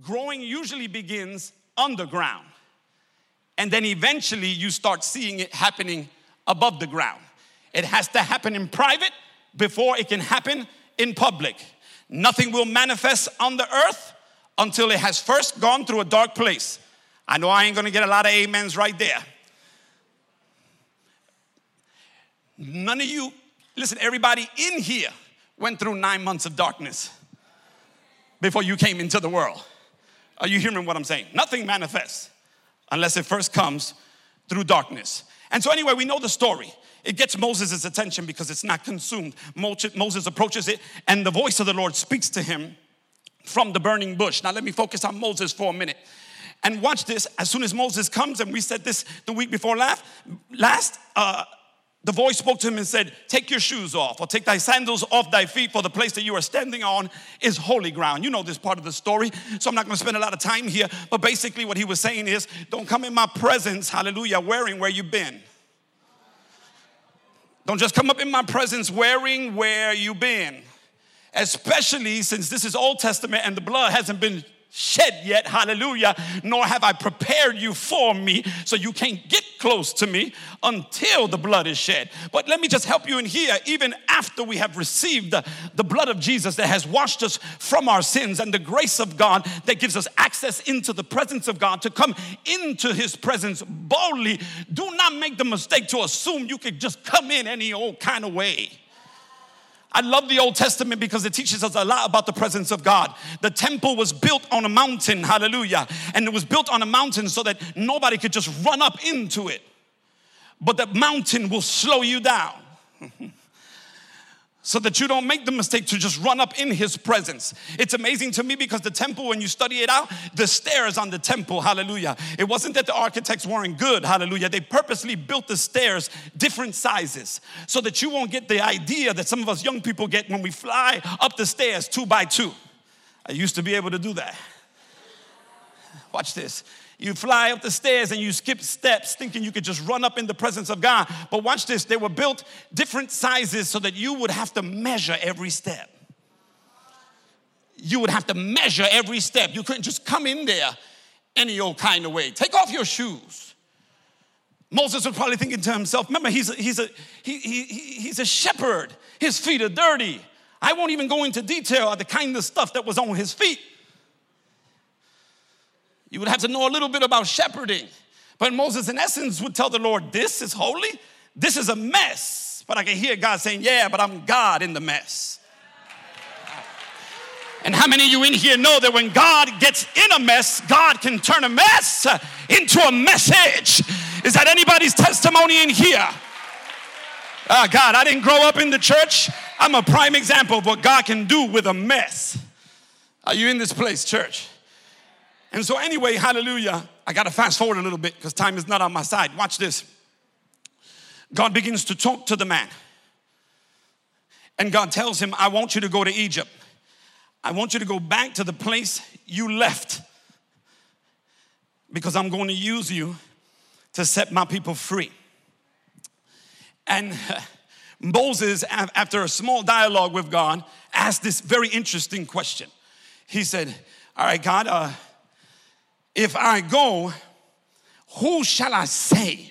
growing usually begins underground. And then eventually you start seeing it happening above the ground. It has to happen in private before it can happen in public. Nothing will manifest on the earth until it has first gone through a dark place. I know I ain't gonna get a lot of amens right there. None of you, listen, everybody in here went through nine months of darkness before you came into the world. Are you hearing what I'm saying? Nothing manifests unless it first comes through darkness. And so, anyway, we know the story. It gets Moses' attention because it's not consumed. Moses approaches it, and the voice of the Lord speaks to him from the burning bush. Now, let me focus on Moses for a minute. And watch this. As soon as Moses comes, and we said this the week before last, last uh, the voice spoke to him and said, Take your shoes off, or take thy sandals off thy feet, for the place that you are standing on is holy ground. You know this part of the story, so I'm not gonna spend a lot of time here. But basically, what he was saying is, Don't come in my presence, hallelujah, wearing where you've been. Don't just come up in my presence wearing where you've been. Especially since this is Old Testament and the blood hasn't been shed yet, hallelujah, nor have I prepared you for me, so you can't get close to me until the blood is shed. But let me just help you in here, even after we have received the, the blood of Jesus that has washed us from our sins and the grace of God that gives us access into the presence of God to come into his presence boldly. Do not make the mistake to assume you could just come in any old kind of way. I love the Old Testament because it teaches us a lot about the presence of God. The temple was built on a mountain, hallelujah. And it was built on a mountain so that nobody could just run up into it. But the mountain will slow you down. so that you don't make the mistake to just run up in his presence. It's amazing to me because the temple, when you study it out, the stairs on the temple, hallelujah. It wasn't that the architects weren't good, hallelujah. They purposely built the stairs different sizes so that you won't get the idea that some of us young people get when we fly up the stairs two by two. I used to be able to do that. Watch this. You fly up the stairs and you skip steps thinking you could just run up in the presence of God. But watch this, they were built different sizes so that you would have to measure every step. You would have to measure every step. You couldn't just come in there any old kind of way. Take off your shoes. Moses was probably thinking to himself, remember, he's a, he's a, he, he, he's a shepherd. His feet are dirty. I won't even go into detail of the kind of stuff that was on his feet. You would have to know a little bit about shepherding. But Moses, in essence, would tell the Lord, This is holy, this is a mess. But I can hear God saying, Yeah, but I'm God in the mess. And how many of you in here know that when God gets in a mess, God can turn a mess into a message? Is that anybody's testimony in here? Ah, God, I didn't grow up in the church. I'm a prime example of what God can do with a mess. Are you in this place, church? And so, anyway, hallelujah. I got to fast forward a little bit because time is not on my side. Watch this. God begins to talk to the man. And God tells him, I want you to go to Egypt. I want you to go back to the place you left because I'm going to use you to set my people free. And Moses, after a small dialogue with God, asked this very interesting question. He said, All right, God, uh, if I go, who shall I say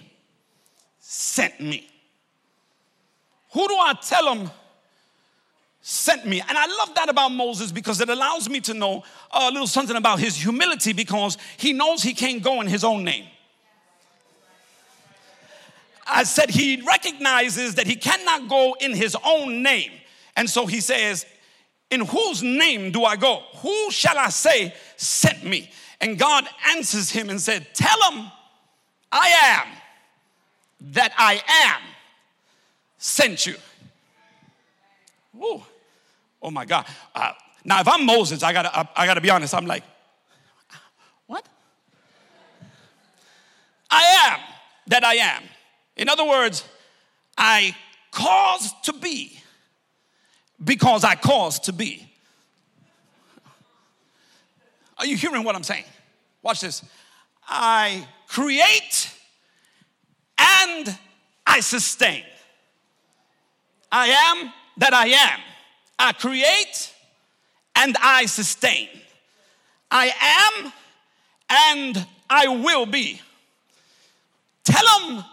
sent me? Who do I tell them sent me? And I love that about Moses because it allows me to know a little something about his humility because he knows he can't go in his own name. I said he recognizes that he cannot go in his own name. And so he says, In whose name do I go? Who shall I say sent me? And God answers him and said, Tell him I am that I am sent you. Ooh. Oh my God. Uh, now, if I'm Moses, I gotta, I, I gotta be honest, I'm like, what? I am that I am. In other words, I caused to be because I caused to be. Are you hearing what I'm saying? Watch this. I create and I sustain. I am that I am. I create and I sustain. I am and I will be. Tell him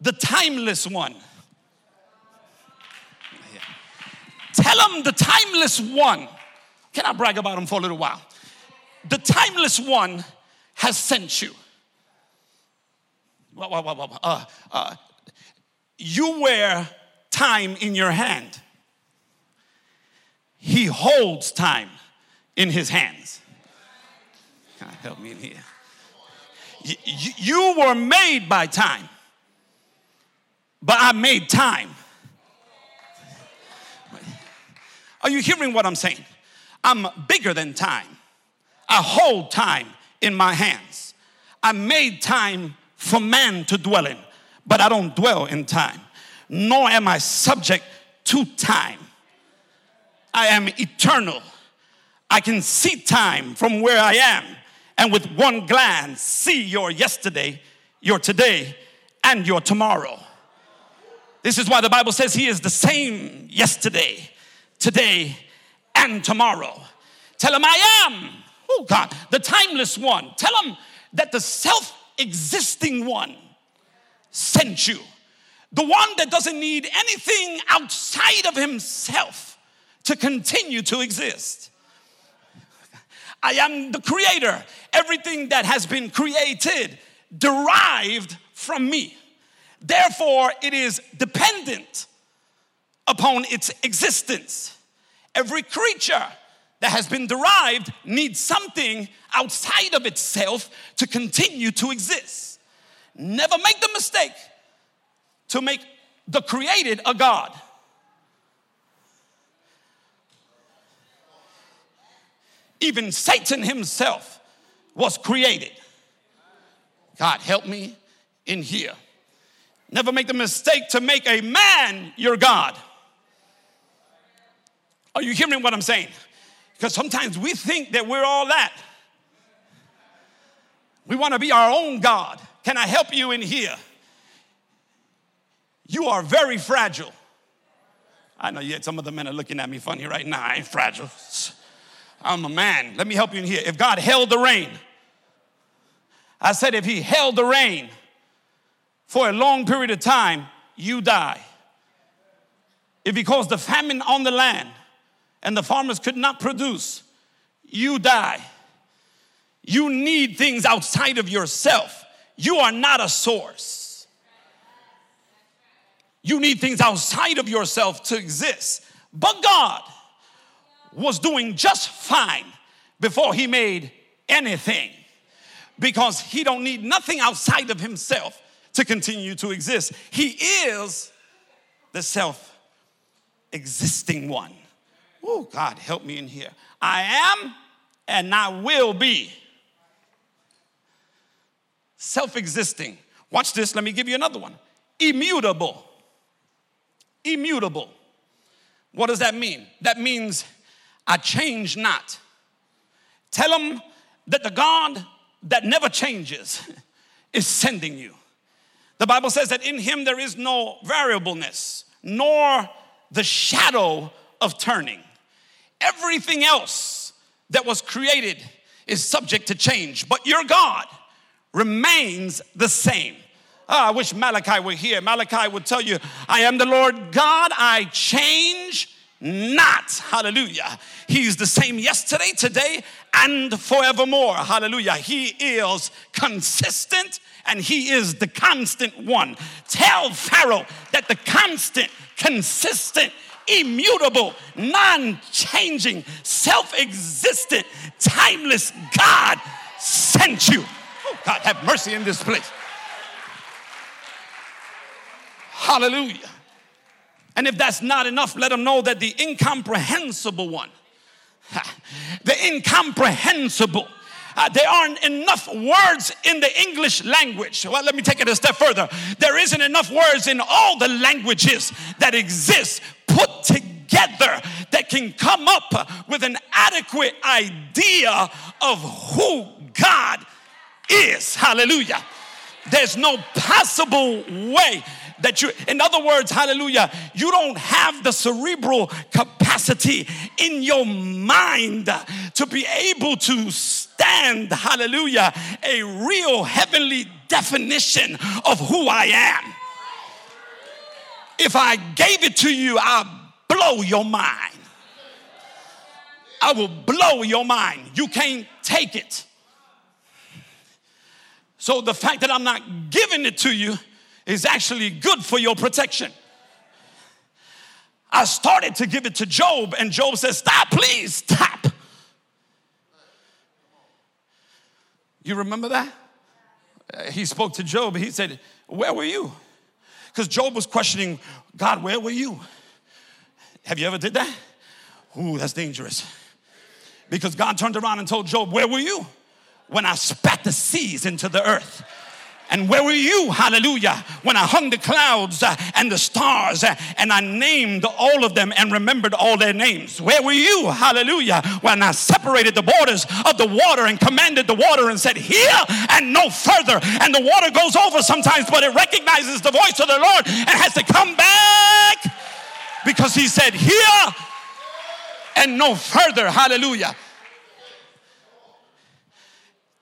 the timeless one. Tell him the timeless one. Can I brag about him for a little while? The timeless one has sent you. Uh, uh, you wear time in your hand. He holds time in his hands. God help me in here. You, you were made by time, but I made time. Are you hearing what I'm saying? I'm bigger than time. I hold time in my hands. I made time for man to dwell in, but I don't dwell in time, nor am I subject to time. I am eternal. I can see time from where I am, and with one glance, see your yesterday, your today, and your tomorrow. This is why the Bible says He is the same yesterday, today, and tomorrow. Tell Him, I am, oh God, the timeless one. Tell Him that the self existing one sent you. The one that doesn't need anything outside of Himself to continue to exist. I am the creator. Everything that has been created derived from me. Therefore, it is dependent upon its existence. Every creature that has been derived needs something outside of itself to continue to exist. Never make the mistake to make the created a God. Even Satan himself was created. God, help me in here. Never make the mistake to make a man your God. Are you hearing what I'm saying? Because sometimes we think that we're all that. We want to be our own God. Can I help you in here? You are very fragile. I know yet some of the men are looking at me funny right now. I ain't fragile. I'm a man. Let me help you in here. If God held the rain, I said, if He held the rain for a long period of time, you die. If He caused the famine on the land and the farmers could not produce, you die. You need things outside of yourself. You are not a source. You need things outside of yourself to exist. But God, was doing just fine before he made anything because he don't need nothing outside of himself to continue to exist. He is the self existing one. Oh, God, help me in here. I am and I will be. Self existing. Watch this, let me give you another one. Immutable. Immutable. What does that mean? That means I change not. Tell them that the God that never changes is sending you. The Bible says that in him there is no variableness, nor the shadow of turning. Everything else that was created is subject to change, but your God remains the same. Oh, I wish Malachi were here. Malachi would tell you, I am the Lord God, I change not. Hallelujah. He's the same yesterday, today, and forevermore. Hallelujah. He is consistent and he is the constant one. Tell Pharaoh that the constant, consistent, immutable, non changing, self existent, timeless God sent you. Oh, God, have mercy in this place. Hallelujah. And if that's not enough, let them know that the incomprehensible one, the incomprehensible, uh, there aren't enough words in the English language. Well, let me take it a step further. There isn't enough words in all the languages that exist put together that can come up with an adequate idea of who God is. Hallelujah. There's no possible way that you, in other words, hallelujah, you don't have the cerebral capacity in your mind to be able to stand, hallelujah, a real heavenly definition of who I am. If I gave it to you, I'll blow your mind. I will blow your mind. You can't take it. So the fact that I'm not giving it to you is actually good for your protection. I started to give it to Job, and Job says, Stop, please, stop. You remember that? Uh, he spoke to Job. He said, Where were you? Because Job was questioning, God, where were you? Have you ever did that? Ooh, that's dangerous. Because God turned around and told Job, Where were you? When I spat the seas into the earth. And where were you, hallelujah, when I hung the clouds uh, and the stars uh, and I named all of them and remembered all their names? Where were you, hallelujah, when I separated the borders of the water and commanded the water and said, Here and no further? And the water goes over sometimes, but it recognizes the voice of the Lord and has to come back because He said, Here and no further, hallelujah.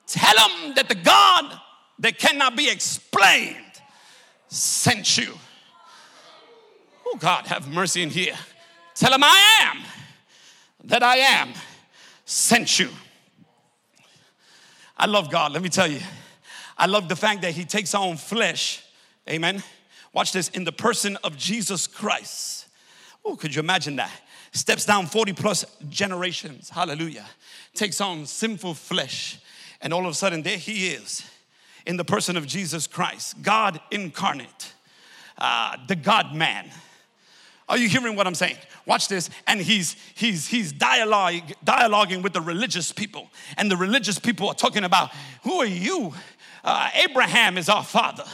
Tell them that the God that cannot be explained sent you. Oh, God, have mercy in here. Tell him I am that I am sent you. I love God, let me tell you. I love the fact that He takes on flesh. Amen. Watch this in the person of Jesus Christ. Oh, could you imagine that? Steps down 40 plus generations. Hallelujah. Takes on sinful flesh. And all of a sudden, there He is in the person of Jesus Christ, God incarnate, uh, the God man. Are you hearing what I'm saying? Watch this. And he's he's he's dialogue, dialoguing with the religious people. And the religious people are talking about, who are you? Uh, Abraham is our father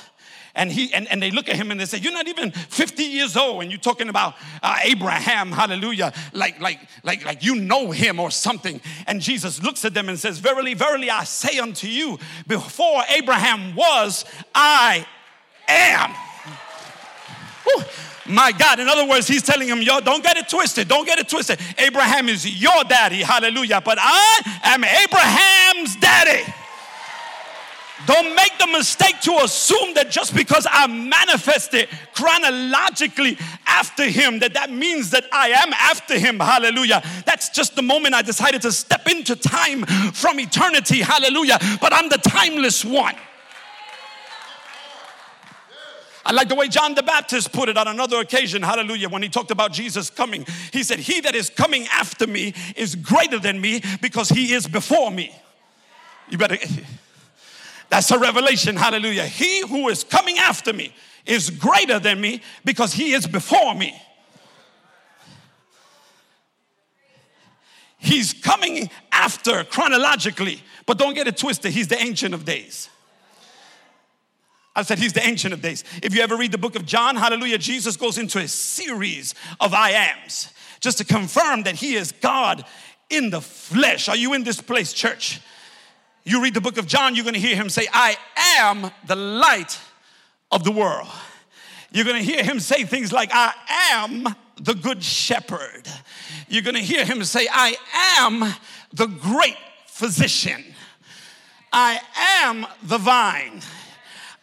and he and, and they look at him and they say you're not even 50 years old and you're talking about uh, abraham hallelujah like like like like you know him or something and jesus looks at them and says verily verily i say unto you before abraham was i am. My God, in other words, he's telling him, yo, don't get it twisted. Don't get it twisted. Abraham is your daddy, hallelujah. But I am Abraham's daddy. Don't make the mistake to assume that just because I manifested chronologically after him, that that means that I am after him. Hallelujah. That's just the moment I decided to step into time from eternity. Hallelujah. But I'm the timeless one. I like the way John the Baptist put it on another occasion, hallelujah, when he talked about Jesus coming. He said, He that is coming after me is greater than me because he is before me. You better. That's a revelation. Hallelujah. He who is coming after me is greater than me because he is before me. He's coming after chronologically, but don't get it twisted. He's the ancient of days. I said he's the ancient of days. If you ever read the book of John, hallelujah, Jesus goes into a series of I ams just to confirm that he is God in the flesh. Are you in this place, church? You read the book of John, you're going to hear him say, I am the light of the world. You're going to hear him say things like, I am the good shepherd. You're going to hear him say, I am the great physician. I am the vine.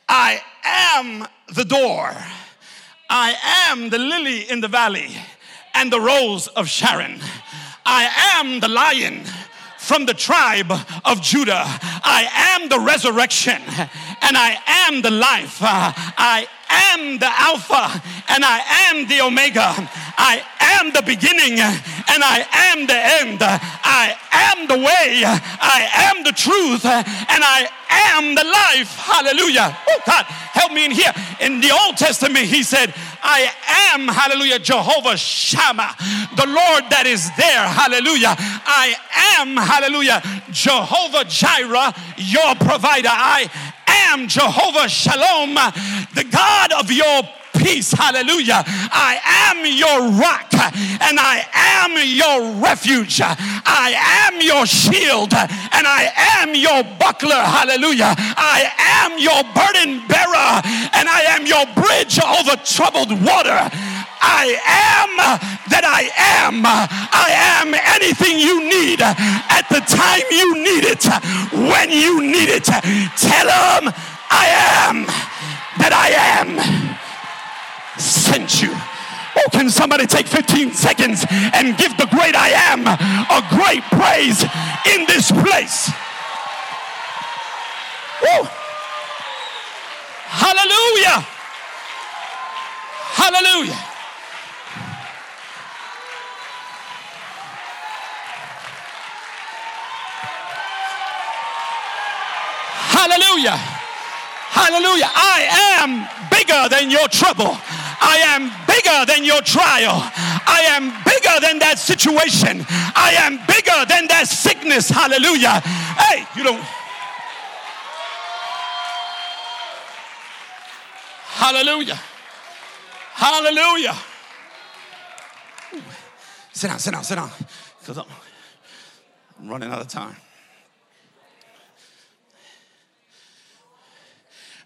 I am the door. I am the lily in the valley and the rose of Sharon. I am the lion from the tribe of Judah. I am the resurrection and I am the life. I am the Alpha and I am the Omega. I am the beginning and I am the end. I am the way. I am the truth and I am the life. Hallelujah. Oh God, help me in here. In the Old Testament, he said, I am, hallelujah, Jehovah Shammah, the Lord that is there. Hallelujah. I am, hallelujah, Jehovah Jireh, your provider. I am Jehovah Shalom, the God of your peace. Hallelujah. I am your rock and I am your refuge. I am your shield and I am your buckler. Hallelujah. I am your burden bearer and I am your bridge over troubled water. I am that I am. I am anything you need at the time you need it, when you need it. Tell them I am that I am sent you. Oh, can somebody take 15 seconds and give the great I am a great praise in this place? Woo. Hallelujah. Hallelujah. Hallelujah. Hallelujah. I am bigger than your trouble. I am bigger than your trial. I am bigger than that situation. I am bigger than that sickness. Hallelujah. Hey, you don't. Hallelujah. Hallelujah. Sit down, sit down, sit down. Because I'm running out of time.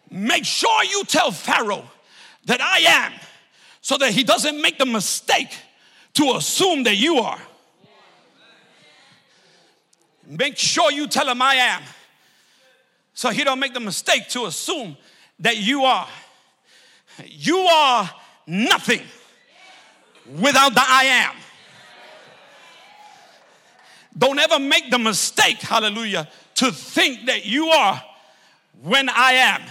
Make sure you tell Pharaoh that I am so that he doesn't make the mistake to assume that you are. Make sure you tell him I am so he don't make the mistake to assume that you are. You are nothing without the I am. Don't ever make the mistake, hallelujah, to think that you are when I am.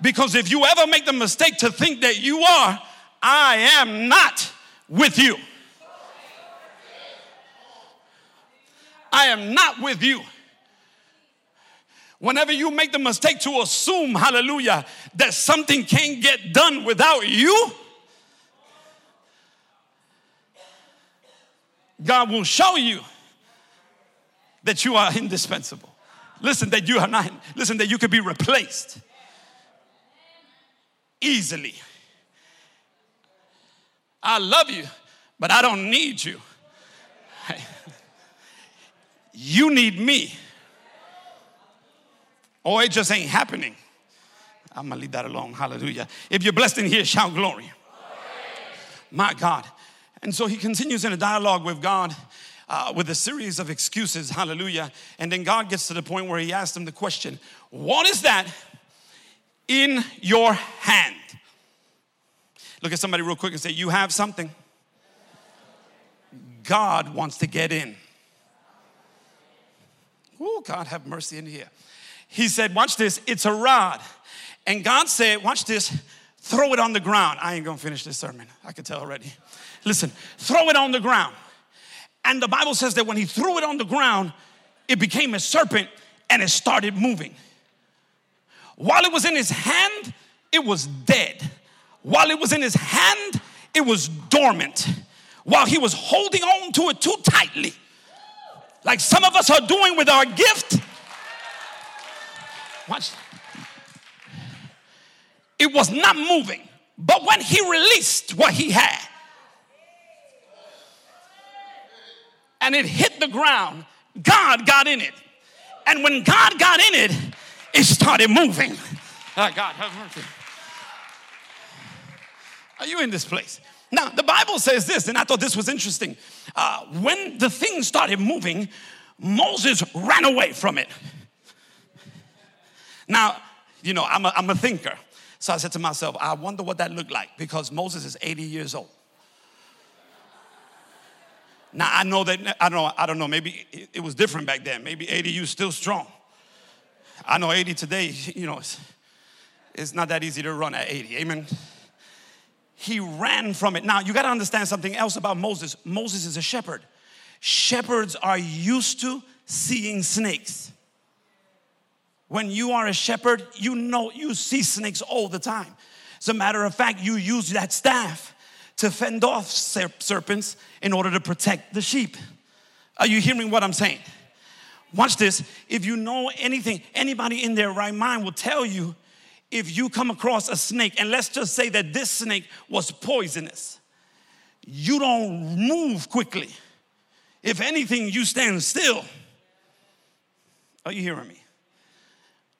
Because if you ever make the mistake to think that you are, I am not with you. I am not with you. Whenever you make the mistake to assume, hallelujah, that something can't get done without you, God will show you that you are indispensable. Listen, that you are not, listen, that you could be replaced easily. I love you, but I don't need you. You need me. Or it just ain't happening. I'm gonna leave that alone. Hallelujah. If you're blessed in here, shout glory. My God. And so he continues in a dialogue with God uh, with a series of excuses. Hallelujah. And then God gets to the point where he asks him the question What is that in your hand? Look at somebody real quick and say, You have something. God wants to get in. Oh, God, have mercy in here. He said, Watch this, it's a rod. And God said, Watch this, throw it on the ground. I ain't gonna finish this sermon, I can tell already. Listen, throw it on the ground. And the Bible says that when he threw it on the ground, it became a serpent and it started moving. While it was in his hand, it was dead. While it was in his hand, it was dormant. While he was holding on to it too tightly, like some of us are doing with our gift. Watch. It was not moving, but when he released what he had and it hit the ground, God got in it. And when God got in it, it started moving. Oh, God, have mercy. Are you in this place? Now, the Bible says this, and I thought this was interesting. Uh, when the thing started moving, Moses ran away from it. Now, you know, I'm a, I'm a thinker. So I said to myself, I wonder what that looked like because Moses is 80 years old. Now I know that I don't know, I don't know, maybe it was different back then. Maybe 80 you still strong. I know 80 today, you know, it's, it's not that easy to run at 80. Amen he ran from it. Now, you got to understand something else about Moses. Moses is a shepherd. Shepherds are used to seeing snakes. When you are a shepherd, you know you see snakes all the time. As a matter of fact, you use that staff to fend off serpents in order to protect the sheep. Are you hearing what I'm saying? Watch this. If you know anything, anybody in their right mind will tell you if you come across a snake, and let's just say that this snake was poisonous, you don't move quickly. If anything, you stand still. Are you hearing me?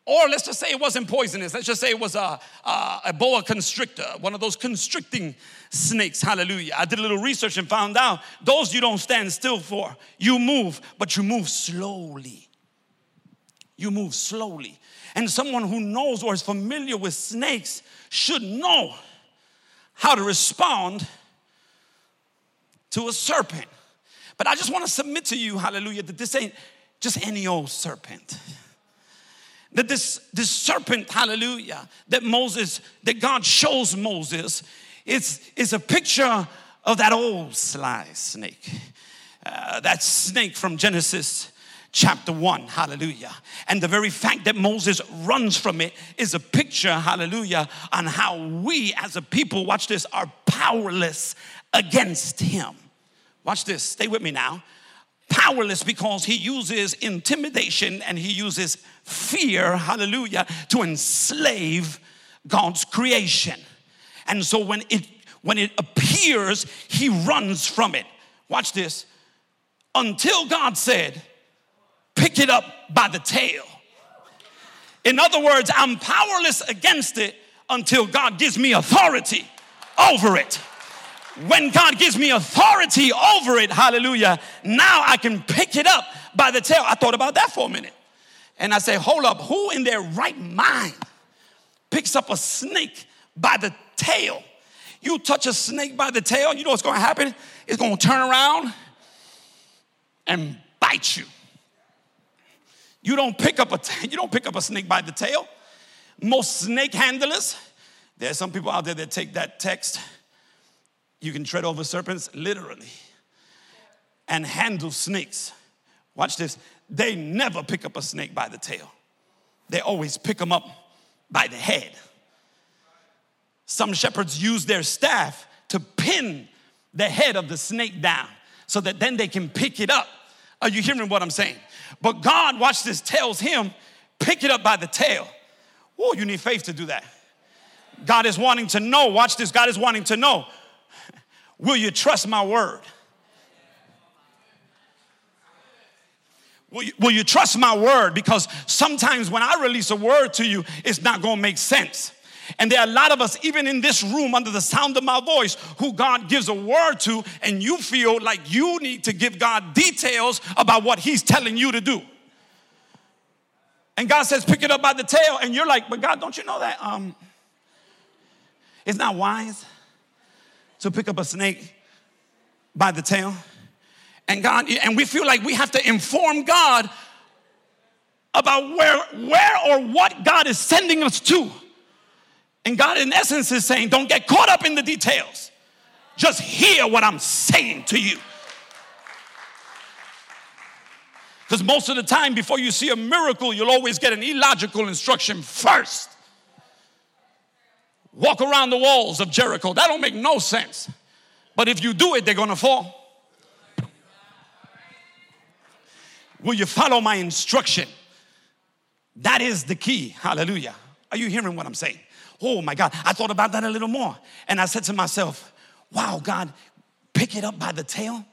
Or let's just say it wasn't poisonous. Let's just say it was a, a, a, boa constrictor, one of those constricting snakes. Hallelujah. I did a little research and found out those you don't stand still for. You move, but you move slowly. You move slowly. And someone who knows or is familiar with snakes should know how to respond to a serpent. But I just want to submit to you, hallelujah, that this ain't just any old serpent that this, this serpent, hallelujah, that Moses, that God shows Moses, is, is a picture of that old sly snake. Uh, that snake from Genesis chapter 1, hallelujah. And the very fact that Moses runs from it is a picture, hallelujah, on how we as a people, watch this, are powerless against him. Watch this, stay with me now powerless because he uses intimidation and he uses fear, hallelujah, to enslave God's creation. And so when it when it appears, he runs from it. Watch this. Until God said, pick it up by the tail. In other words, I'm powerless against it until God gives me authority over it when God gives me authority over it, hallelujah, now I can pick it up by the tail. I thought about that for a minute. And I say, hold up, who in their right mind picks up a snake by the tail? You touch a snake by the tail, you know what's gonna happen? It's gonna turn around and bite you. You don't pick up a t- you don't pick up a snake by the tail. Most snake handlers, there's some people out there that take that text you can tread over serpents literally and handle snakes. Watch this. They never pick up a snake by the tail, they always pick them up by the head. Some shepherds use their staff to pin the head of the snake down so that then they can pick it up. Are you hearing what I'm saying? But God, watch this, tells him, pick it up by the tail. Oh, you need faith to do that. God is wanting to know, watch this, God is wanting to know Will you trust my word? Will you, will you, trust my word? Because sometimes when I release a word to you, it's not gonna make sense. And there are a lot of us, even in this room, under the sound of my voice, who God gives a word to, and you feel like you need to give God details about what He's telling you to do. And God says, pick it up by the tail, and you're like, but God, don't you know that? Um, it's not wise to pick up a snake by the tail. And God, and we feel like we have to inform God about where, where or what God is sending us to. And God, in essence, is saying, don't get caught up in the details. Just hear what I'm saying to you. Because most of the time, before you see a miracle, you'll always get an illogical instruction first walk around the walls of Jericho. That don't make no sense. But if you do it, they're gonna fall. Will you follow my instruction? That is the key. Hallelujah. Are you hearing what I'm saying? Oh my God. I thought about that a little more. And I said to myself, wow, God, pick it up by the tail.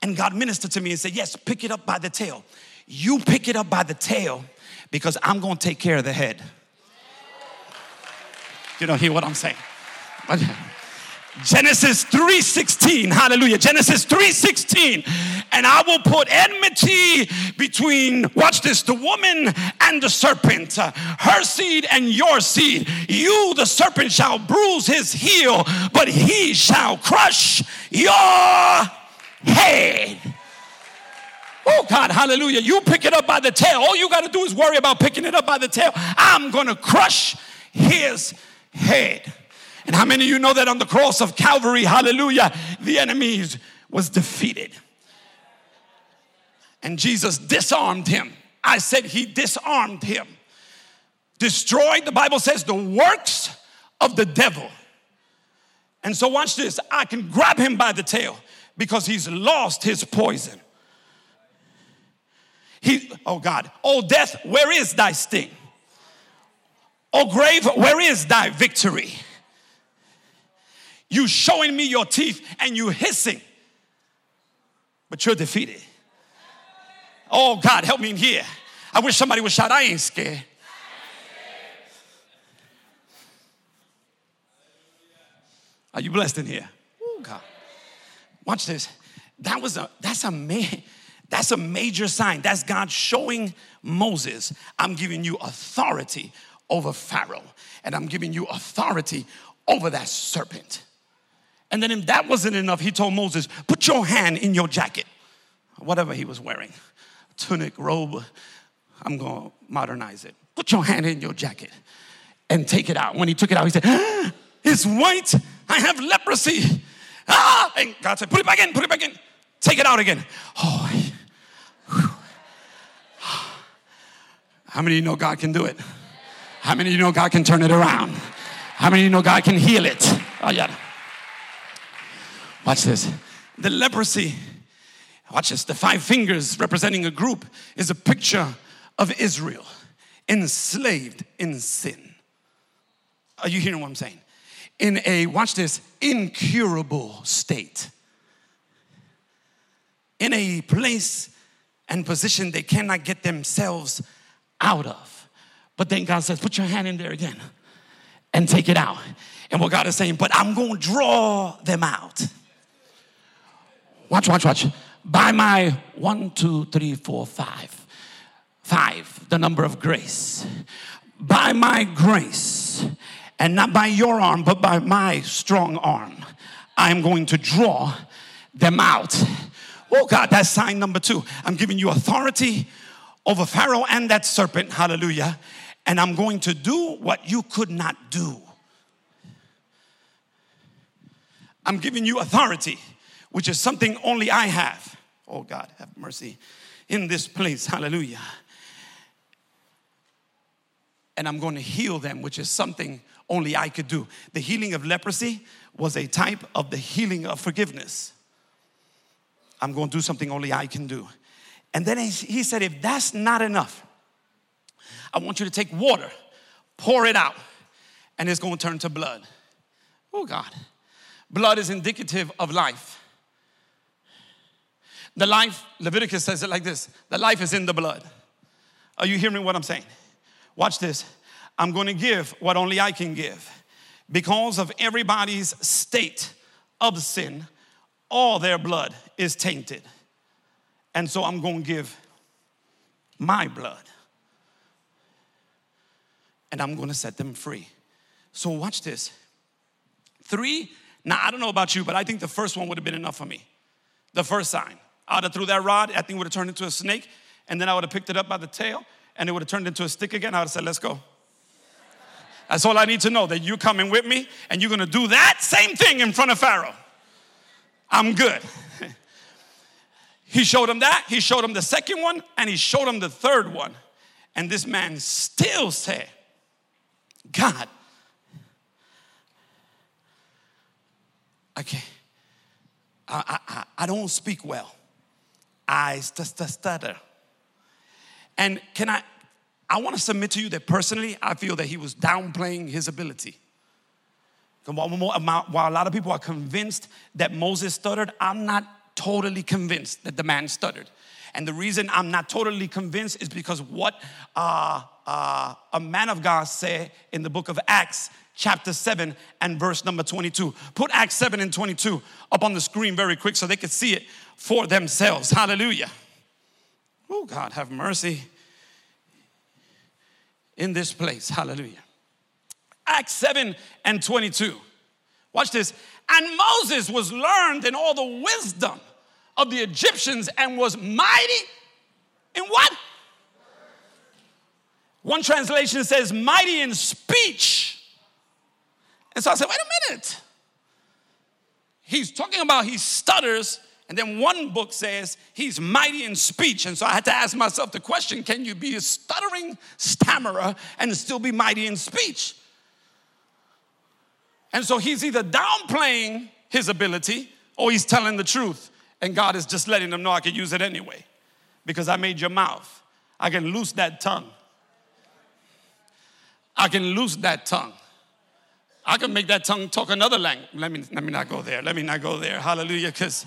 And God ministered to me and said, yes, pick it up by the tail. You pick it up by the tail because I'm gonna take care of the head. You don't hear what I'm saying. But Genesis 3:16. Hallelujah. Genesis 3:16. And I will put enmity between watch this, the woman and the serpent. her seed and your seed. You the serpent shall bruise his heel, but he shall crush your head. Oh God, hallelujah. You pick it up by the tail. All you got to do is worry about picking it up by the tail. I'm going to crush his head. And how many of you know that on the cross of Calvary, hallelujah, the enemy was defeated. And Jesus disarmed him. I said he disarmed him. Destroyed, the Bible says, the works of the devil. And so, watch this I can grab him by the tail because he's lost his poison. He, oh God, oh death, where is thy sting? Oh, grave, where is thy victory? You showing me your teeth and you hissing, but you're defeated. Oh, God, help me in here. I wish somebody would shout, I ain't scared. Are you blessed in here? Oh God. Watch this. That was a that's a man. That's a major sign. That's God showing Moses, I'm giving you authority over Pharaoh, and I'm giving you authority over that serpent. And then, if that wasn't enough, he told Moses, Put your hand in your jacket, whatever he was wearing tunic, robe. I'm gonna modernize it. Put your hand in your jacket and take it out. When he took it out, he said, ah, It's white. I have leprosy. Ah! And God said, Put it back in, put it back in. Take it out again. Oh, How many of you know God can do it? How many of you know God can turn it around? How many of you know God can heal it? Oh, yeah. Watch this. The leprosy, watch this. The five fingers representing a group is a picture of Israel enslaved in sin. Are you hearing what I'm saying? In a, watch this, incurable state. In a place and position they cannot get themselves out of. But then God says, put your hand in there again and take it out. And what God is saying, but I'm going to draw them out. Watch, watch, watch. By my one, two, three, four, five. Five, the number of grace. By my grace, and not by your arm, but by my strong arm, I am going to draw them out. Oh God, that's sign number two. I'm giving you authority over Pharaoh and that serpent, hallelujah, and I'm going to do what you could not do. I'm giving you authority, which is something only I have. Oh God, have mercy in this place, hallelujah. And I'm going to heal them, which is something only I could do. The healing of leprosy was a type of the healing of forgiveness. I'm going to do something only I can do. And then he said, if that's not enough, I want you to take water, pour it out, and it's going to turn to blood. Oh, God. Blood is indicative of life. The life, Leviticus says it like this the life is in the blood. Are you hearing what I'm saying? Watch this. I'm going to give what only I can give. Because of everybody's state of sin, all their blood is tainted. And so I'm going to give my blood. And I'm going to set them free. So watch this. Three, now I don't know about you, but I think the first one would have been enough for me. The first sign. I would have threw that rod, I think would have turned into a snake, and then I would have picked it up by the tail, and it would have turned into a stick again. I would have said, let's go. That's all I need to know that you're coming with me and you're gonna do that same thing in front of Pharaoh. I'm good. He showed him that, he showed him the second one, and he showed him the third one. And this man still said, God, okay, I, I, I don't speak well. I stutter. And can I, I want to submit to you that personally, I feel that he was downplaying his ability. While a lot of people are convinced that Moses stuttered, I'm not totally convinced that the man stuttered. And the reason I'm not totally convinced is because what uh, uh, a man of God said in the book of Acts, chapter 7 and verse number 22. Put Acts 7 and 22 up on the screen very quick so they could see it for themselves. Hallelujah. Oh, God, have mercy in this place. Hallelujah. Acts 7 and 22. Watch this. And Moses was learned in all the wisdom of the Egyptians and was mighty in what? One translation says mighty in speech. And so I said, wait a minute. He's talking about he stutters, and then one book says he's mighty in speech. And so I had to ask myself the question can you be a stuttering stammerer and still be mighty in speech? And so he's either downplaying his ability or he's telling the truth. And God is just letting them know I can use it anyway because I made your mouth. I can loose that tongue. I can loose that tongue. I can make that tongue talk another language. Let me, let me not go there. Let me not go there. Hallelujah. Because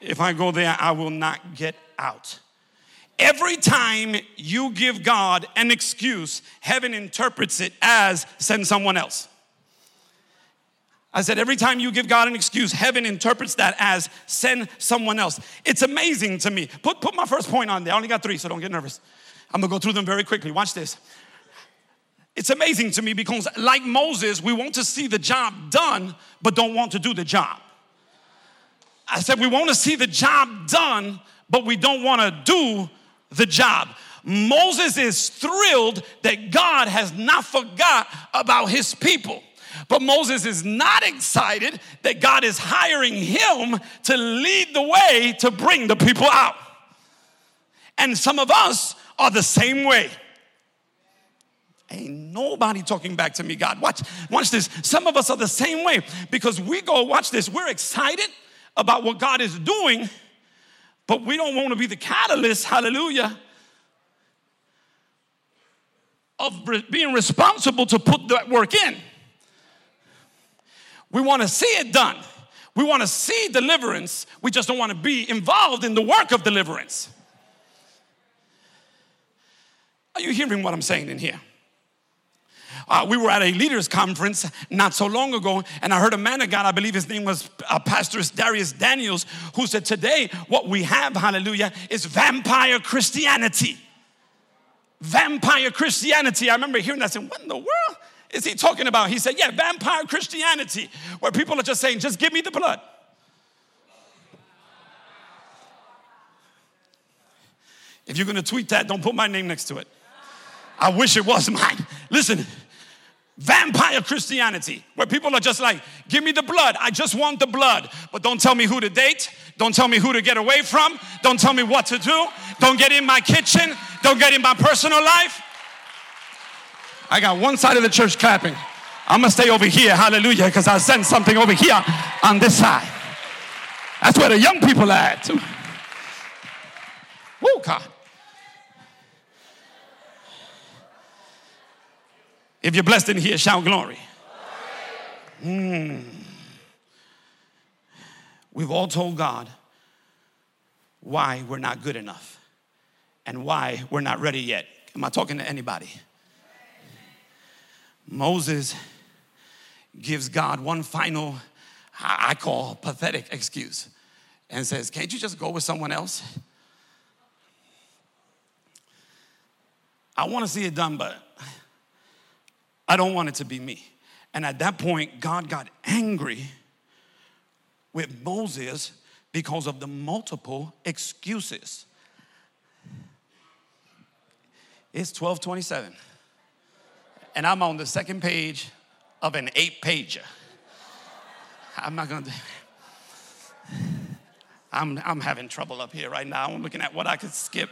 if I go there, I will not get out. Every time you give God an excuse, heaven interprets it as send someone else. I said, every time you give God an excuse, heaven interprets that as send someone else. It's amazing to me. Put, put my first point on there. I only got three, so don't get nervous. I'm gonna go through them very quickly. Watch this. It's amazing to me because, like Moses, we want to see the job done, but don't want to do the job. I said, we want to see the job done, but we don't want to do the job. Moses is thrilled that God has not forgot about his people. But Moses is not excited that God is hiring him to lead the way to bring the people out. And some of us are the same way. Ain't nobody talking back to me, God. Watch, watch this. Some of us are the same way because we go, watch this, we're excited about what God is doing, but we don't want to be the catalyst, hallelujah, of being responsible to put that work in. We want to see it done. We want to see deliverance. We just don't want to be involved in the work of deliverance. Are you hearing what I'm saying in here? Uh, we were at a leaders conference not so long ago, and I heard a man of God, I believe his name was uh, Pastor Dharius Daniels, who said, Today, what we have, hallelujah, is vampire Christianity. Vampire Christianity. I remember hearing that, saying, What in the world is he talking about? He said, Yeah, vampire Christianity, where people are just saying, Just give me the blood. If you're gonna tweet that, don't put my name next to it. I wish it was mine. Listen, vampire Christianity, where people are just like, give me the blood. I just want the blood. But don't tell me who to date. Don't tell me who to get away from. Don't tell me what to do. Don't get in my kitchen. Don't get in my personal life. I got one side of the church clapping. I'm gonna stay over here, hallelujah, because I sense something over here on this side. That's where the young people are at. Woo, God. If you're blessed in here, shout glory. Mm. We've all told God why we're not good enough and why we're not ready yet. Am I talking to anybody? Moses gives God one final, I call pathetic excuse, and says, Can't you just go with someone else? I want to see it done, but I don't want it to be me. And at that point, God got angry with Moses because of the multiple excuses. It's 1227. And I'm on the second page of an eight pager. I'm not gonna, I'm, I'm having trouble up here right now. I'm looking at what I could skip.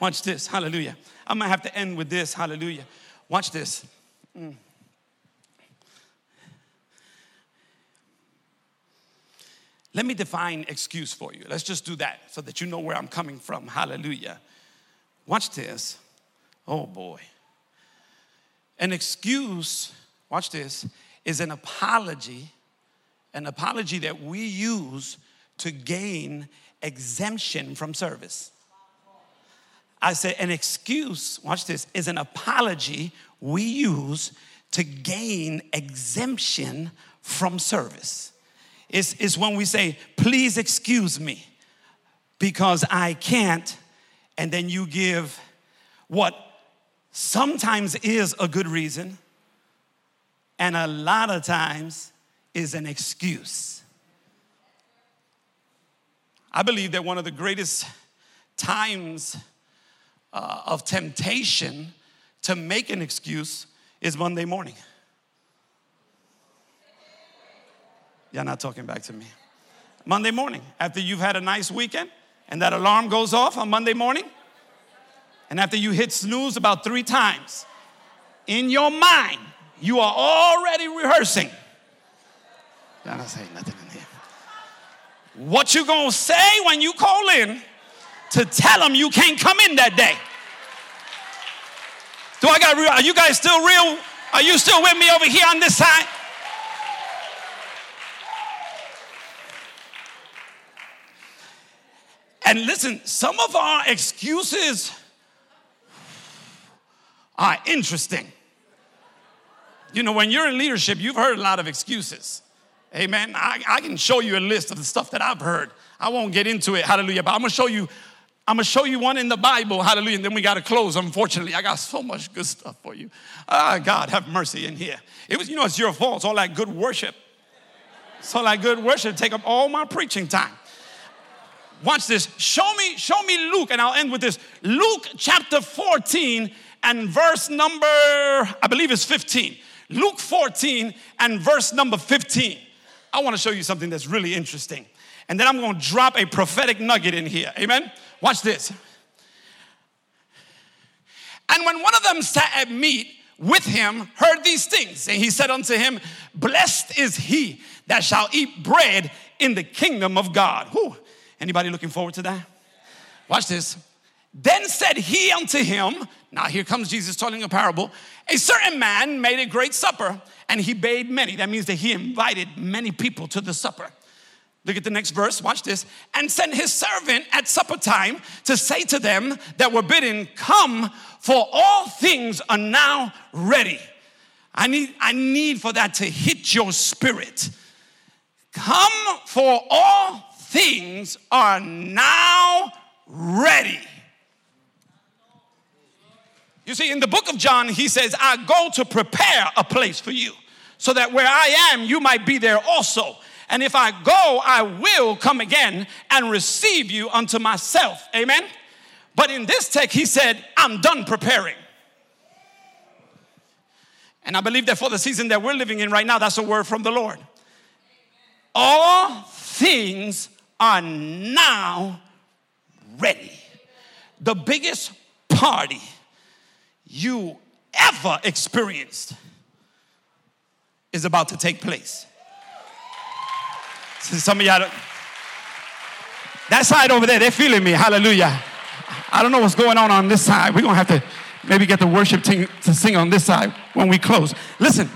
Watch this, hallelujah. I'm gonna have to end with this, hallelujah. Watch this. Mm. Let me define excuse for you. Let's just do that so that you know where I'm coming from. Hallelujah. Watch this. Oh boy. An excuse, watch this, is an apology, an apology that we use to gain exemption from service. I say an excuse, watch this, is an apology we use to gain exemption from service. It's, it's when we say, please excuse me because I can't, and then you give what sometimes is a good reason and a lot of times is an excuse. I believe that one of the greatest times uh, of temptation to make an excuse is Monday morning. You're not talking back to me. Monday morning, after you've had a nice weekend and that alarm goes off on Monday morning, and after you hit snooze about three times, in your mind, you are already rehearsing. Not nothing in here. What you gonna say when you call in to tell them you can't come in that day? Do I got real? Are you guys still real? Are you still with me over here on this side? And listen, some of our excuses are interesting. You know, when you're in leadership, you've heard a lot of excuses. Amen. I, I can show you a list of the stuff that I've heard. I won't get into it, hallelujah, but I'm gonna show you, I'm gonna show you one in the Bible, hallelujah, and then we gotta close, unfortunately. I got so much good stuff for you. Ah, God, have mercy in here. It was, you know, it's your fault. It's all that good worship. It's all that good worship take up all my preaching time. Watch this. Show me, show me Luke, and I'll end with this. Luke chapter 14 and verse number, I believe it's 15. Luke 14 and verse number 15. I want to show you something that's really interesting. And then I'm going to drop a prophetic nugget in here. Amen? Watch this. And when one of them sat at meat with him, heard these things, and he said unto him, Blessed is he that shall eat bread in the kingdom of God. Whew. Anybody looking forward to that? Watch this. Then said he unto him, Now here comes Jesus telling a parable. A certain man made a great supper, and he bade many. That means that he invited many people to the supper. Look at the next verse, watch this. And sent his servant at supper time to say to them that were bidden, Come, for all things are now ready. I need, I need for that to hit your spirit. Come, for all things are now ready. You see, in the book of John, he says, I go to prepare a place for you, so that where I am, you might be there also. And if I go, I will come again and receive you unto myself. Amen. But in this text, he said, I'm done preparing. And I believe that for the season that we're living in right now, that's a word from the Lord. All things are now ready. The biggest party you ever experienced is about to take place. Some of y'all, that side over there, they're feeling me. Hallelujah. I don't know what's going on on this side. We're going to have to maybe get the worship team to sing on this side when we close. Listen.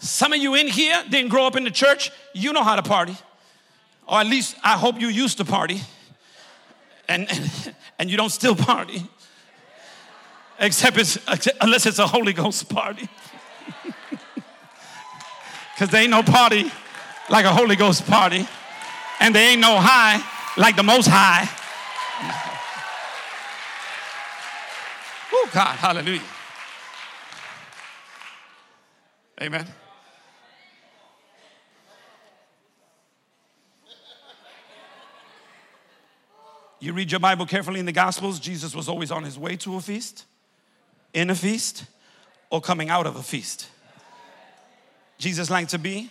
Some of you in here didn't grow up in the church. You know how to party. Or at least I hope you used to party. And, and, and you don't still party except it's, unless it's a Holy Ghost party. Because there ain't no party like a Holy Ghost party, and there ain't no high like the Most High. oh, God, hallelujah. Amen. You read your Bible carefully in the Gospels, Jesus was always on his way to a feast in a feast or coming out of a feast. Jesus liked to be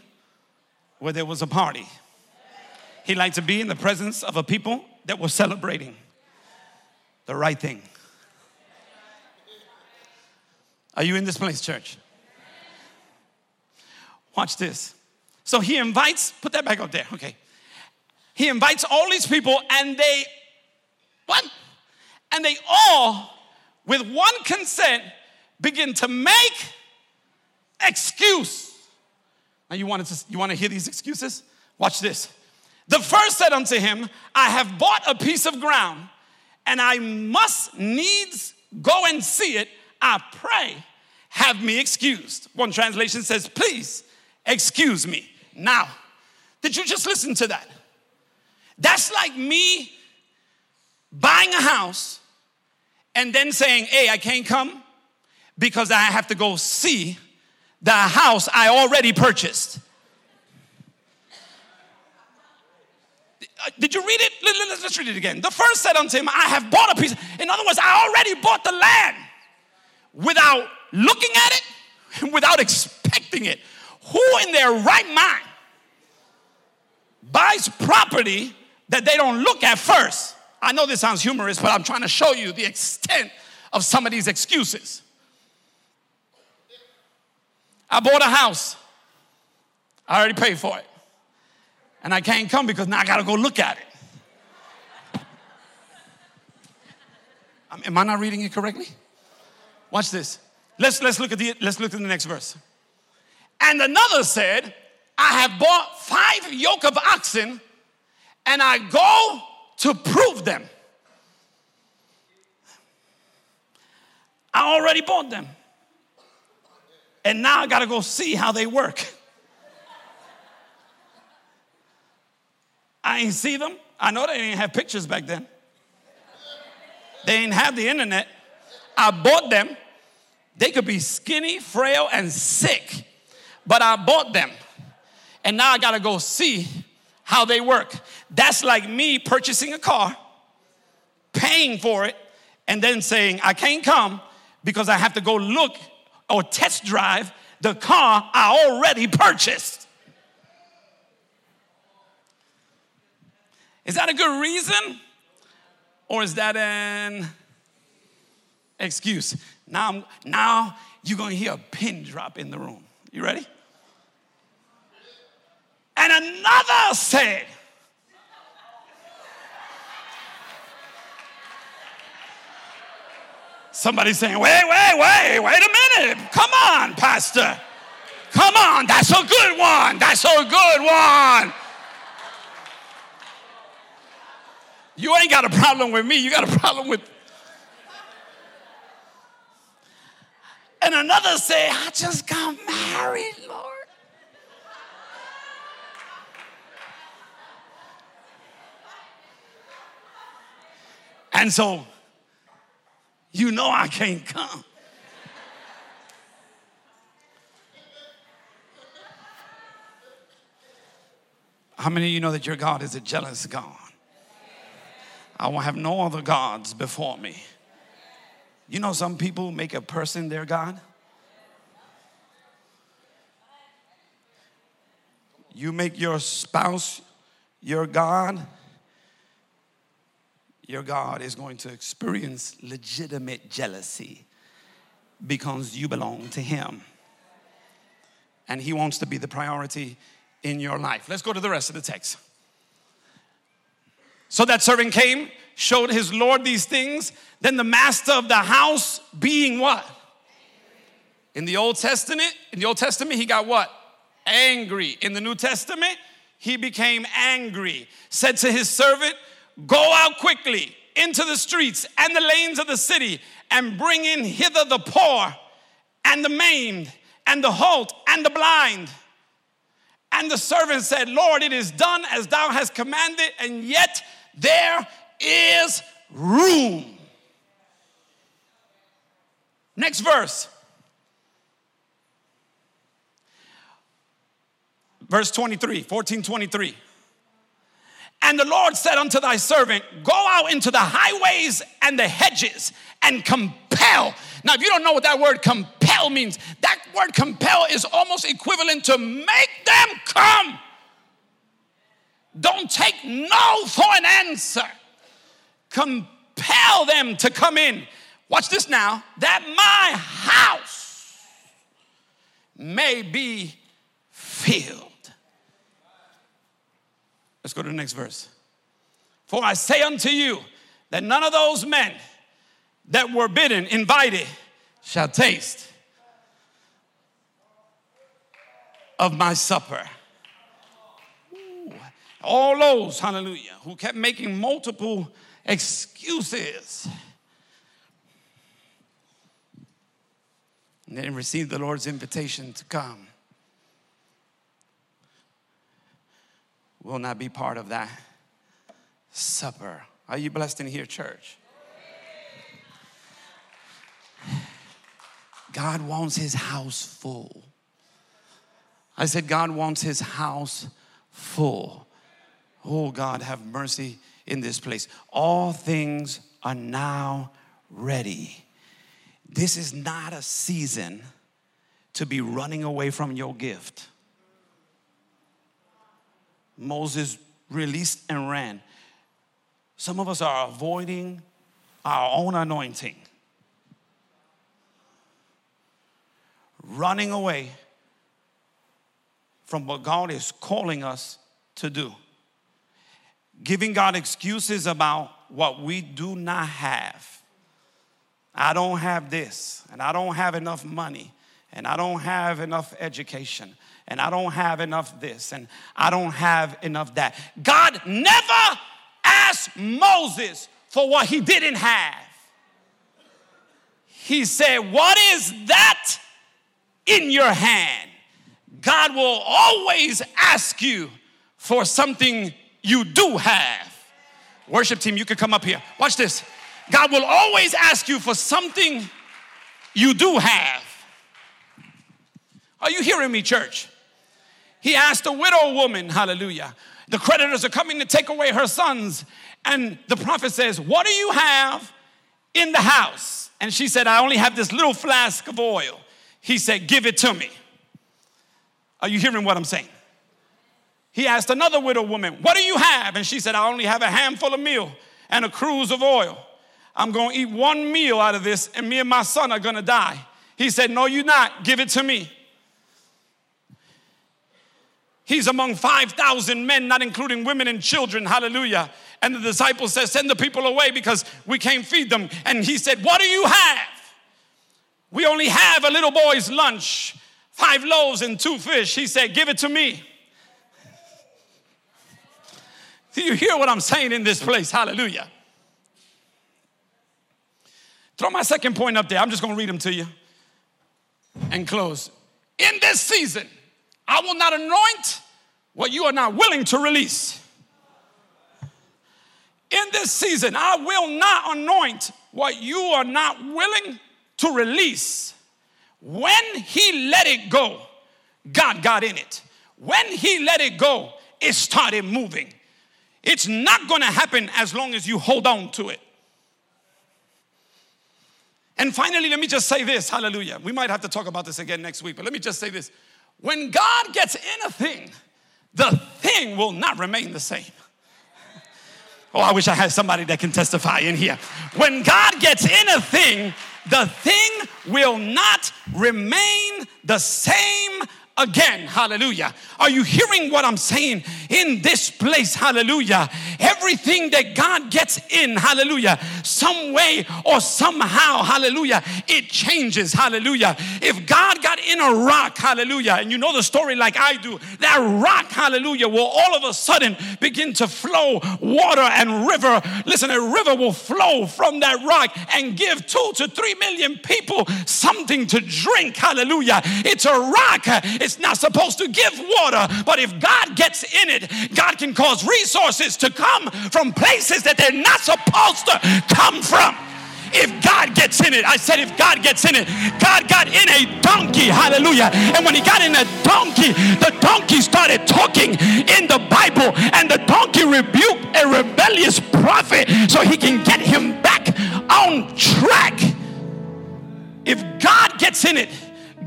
where there was a party. He liked to be in the presence of a people that were celebrating the right thing. Are you in this place, church? Watch this. So he invites, put that back up there, okay. He invites all these people and they, what? And they all with one consent, begin to make excuse. Now you want to you want to hear these excuses? Watch this. The first said unto him, I have bought a piece of ground, and I must needs go and see it. I pray, have me excused. One translation says, Please excuse me. Now, did you just listen to that? That's like me buying a house and then saying, Hey, I can't come because I have to go see the house I already purchased. Did you read it? Let's read it again. The first said unto him, I have bought a piece. In other words, I already bought the land without looking at it, and without expecting it. Who in their right mind buys property that they don't look at first? I know this sounds humorous, but I'm trying to show you the extent of some of these excuses. I bought a house. I already paid for it. And I can't come because now I got to go look at it. Am I not reading it correctly? Watch this. Let's, let's, look at the, let's look at the next verse. And another said, I have bought five yoke of oxen, and I go to prove them. I already bought them. And now I got to go see how they work. I ain't see them. I know they didn't have pictures back then. They didn't have the internet. I bought them. They could be skinny, frail, and sick, but I bought them. And now I gotta go see how they work. That's like me purchasing a car, paying for it, and then saying, I can't come because I have to go look or test drive the car I already purchased. Is that a good reason? Or is that an excuse? Now, now you're gonna hear a pin drop in the room. You ready? And another said, Somebody saying, wait, wait, wait, wait a minute. Come on, Pastor. Come on, that's a good one. That's a good one. You ain't got a problem with me, you got a problem with. And another say, I just got married, Lord. And so you know I can't come. How many of you know that your God is a jealous God? I will have no other gods before me. You know, some people make a person their God. You make your spouse your God, your God is going to experience legitimate jealousy because you belong to Him. And He wants to be the priority in your life. Let's go to the rest of the text. So that servant came, showed his Lord these things. Then the master of the house, being what? In the Old Testament, in the Old Testament, he got what? Angry. In the New Testament, he became angry. Said to his servant, Go out quickly into the streets and the lanes of the city and bring in hither the poor and the maimed and the halt and the blind. And the servant said, Lord, it is done as thou hast commanded, and yet there is room. Next verse. Verse 23, 14 23. And the Lord said unto thy servant, Go out into the highways and the hedges and compel. Now, if you don't know what that word compel means, that word compel is almost equivalent to make them come. Don't take no for an answer. Compel them to come in. Watch this now. That my house may be filled. Let's go to the next verse. For I say unto you that none of those men that were bidden, invited, shall taste of my supper. All those, hallelujah, who kept making multiple excuses and then received the Lord's invitation to come. Will not be part of that supper. Are you blessed in here, church? God wants his house full. I said, God wants his house full. Oh, God, have mercy in this place. All things are now ready. This is not a season to be running away from your gift. Moses released and ran. Some of us are avoiding our own anointing, running away from what God is calling us to do, giving God excuses about what we do not have. I don't have this, and I don't have enough money, and I don't have enough education, and I don't have enough this, and I don't have enough that. God never asked Moses for what he didn't have. He said, What is that in your hand? God will always ask you for something you do have. Worship team, you can come up here. Watch this. God will always ask you for something you do have. Are you hearing me, church? He asked a widow woman, hallelujah. The creditors are coming to take away her sons. And the prophet says, What do you have in the house? And she said, I only have this little flask of oil. He said, Give it to me. Are you hearing what I'm saying? He asked another widow woman, What do you have? And she said, I only have a handful of meal and a cruse of oil. I'm going to eat one meal out of this, and me and my son are going to die. He said, No, you're not. Give it to me. He's among 5,000 men, not including women and children. Hallelujah. And the disciple says, Send the people away because we can't feed them. And he said, What do you have? We only have a little boy's lunch, five loaves and two fish. He said, Give it to me. Do you hear what I'm saying in this place? Hallelujah. Throw my second point up there. I'm just going to read them to you and close. In this season, I will not anoint what you are not willing to release. In this season, I will not anoint what you are not willing to release. When he let it go, God got in it. When he let it go, it started moving. It's not gonna happen as long as you hold on to it. And finally, let me just say this hallelujah. We might have to talk about this again next week, but let me just say this. When God gets in a thing, the thing will not remain the same. Oh, I wish I had somebody that can testify in here. When God gets in a thing, the thing will not remain the same again. Hallelujah. Are you hearing what I'm saying in this place? Hallelujah. Everything that God gets in, hallelujah, some way or somehow, hallelujah, it changes. Hallelujah. If God got in a rock, hallelujah, and you know the story like I do, that rock, hallelujah, will all of a sudden begin to flow water and river. Listen, a river will flow from that rock and give two to three million people something to drink. Hallelujah. It's a rock. It's not supposed to give water, but if God gets in it, God can cause resources to come from places that they're not supposed to come from. If God gets in it, I said, if God gets in it, God got in a donkey, hallelujah. And when he got in a donkey, the donkey started talking in the Bible, and the donkey rebuked a rebellious prophet so he can get him back on track. If God gets in it,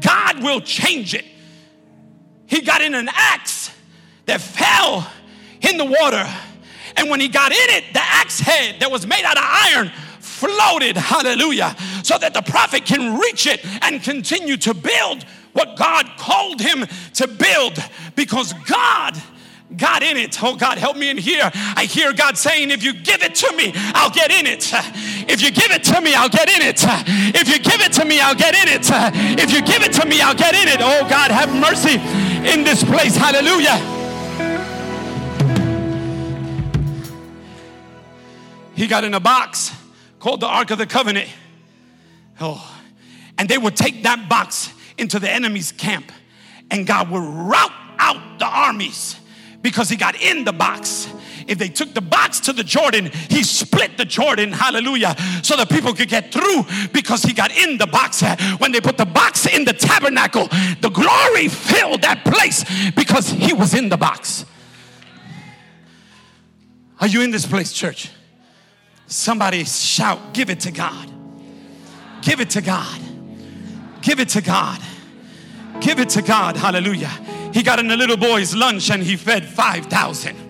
God will change it he got in an axe that fell in the water. And when he got in it, the axe head that was made out of iron floated, hallelujah, so that the prophet can reach it and continue to build what God called him to build because God got in it. Oh, God, help me in here. I hear God saying, if you give it to me, I'll get in it. If you give it to me, I'll get in it. If you give it to me, I'll get in it. If you give it to me, I'll get in it. Oh, God, have mercy in this place. Hallelujah. He got in a box called the Ark of the Covenant. Oh, and they would take that box into the enemy's camp, and God would rout out the armies because he got in the box. If they took the box to the Jordan, he split the Jordan, hallelujah, so the people could get through because he got in the box. When they put the box in the tabernacle, the glory filled that place because he was in the box. Are you in this place, church? Somebody shout, Give it to God. Give it to God. Give it to God. Give it to God. Hallelujah. He got in a little boy's lunch and he fed 5,000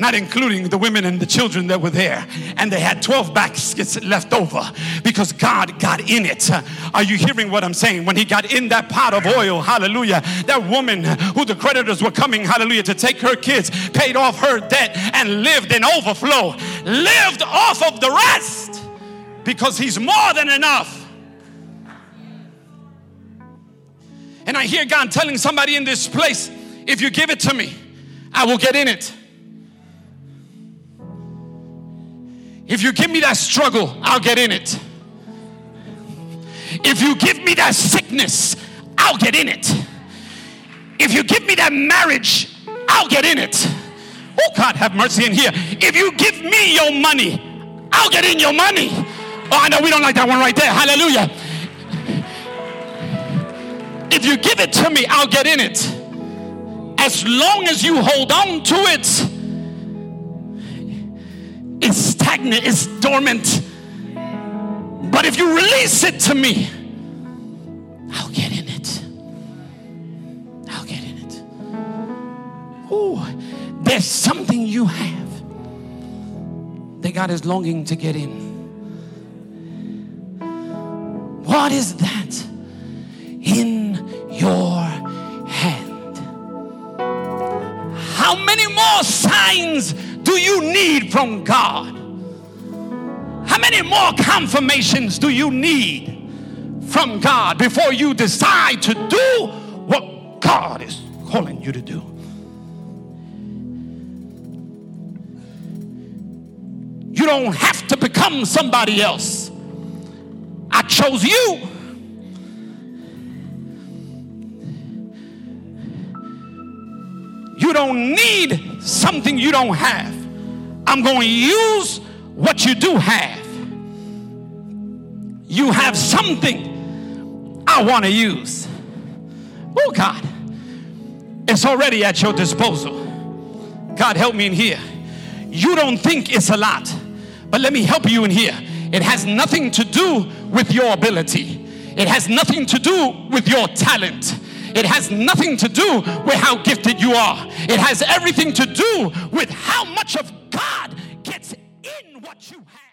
not including the women and the children that were there. And they had 12 baskets left over because God got in it. Are you hearing what I'm saying? When he got in that pot of oil, hallelujah, that woman who the creditors were coming, hallelujah, to take her kids, paid off her debt and lived in overflow, lived off of the rest because he's more than enough. And I hear God telling somebody in this place, if you give it to me, I will get in it. If you give me that struggle, I'll get in it. If you give me that sickness, I'll get in it. If you give me that marriage, I'll get in it. Oh, God, have mercy in here. If you give me your money, I'll get in your money. Oh, I know we don't like that one right there. Hallelujah. If you give it to me, I'll get in it. As long as you hold on to it, stagnant, it's dormant. But if you release it to me, I'll get in it. I'll get in it. Oh, there's something you have that God is longing to get in. What is that in your hand? How many more signs do you need from God? More confirmations do you need from God before you decide to do what God is calling you to do? You don't have to become somebody else. I chose you. You don't need something you don't have. I'm going to use what you do have. You have something I want to use. Oh, God, it's already at your disposal. God, help me in here. You don't think it's a lot, but let me help you in here. It has nothing to do with your ability, it has nothing to do with your talent. It has nothing to do with how gifted you are. It has everything to do with how much of God gets in what you have.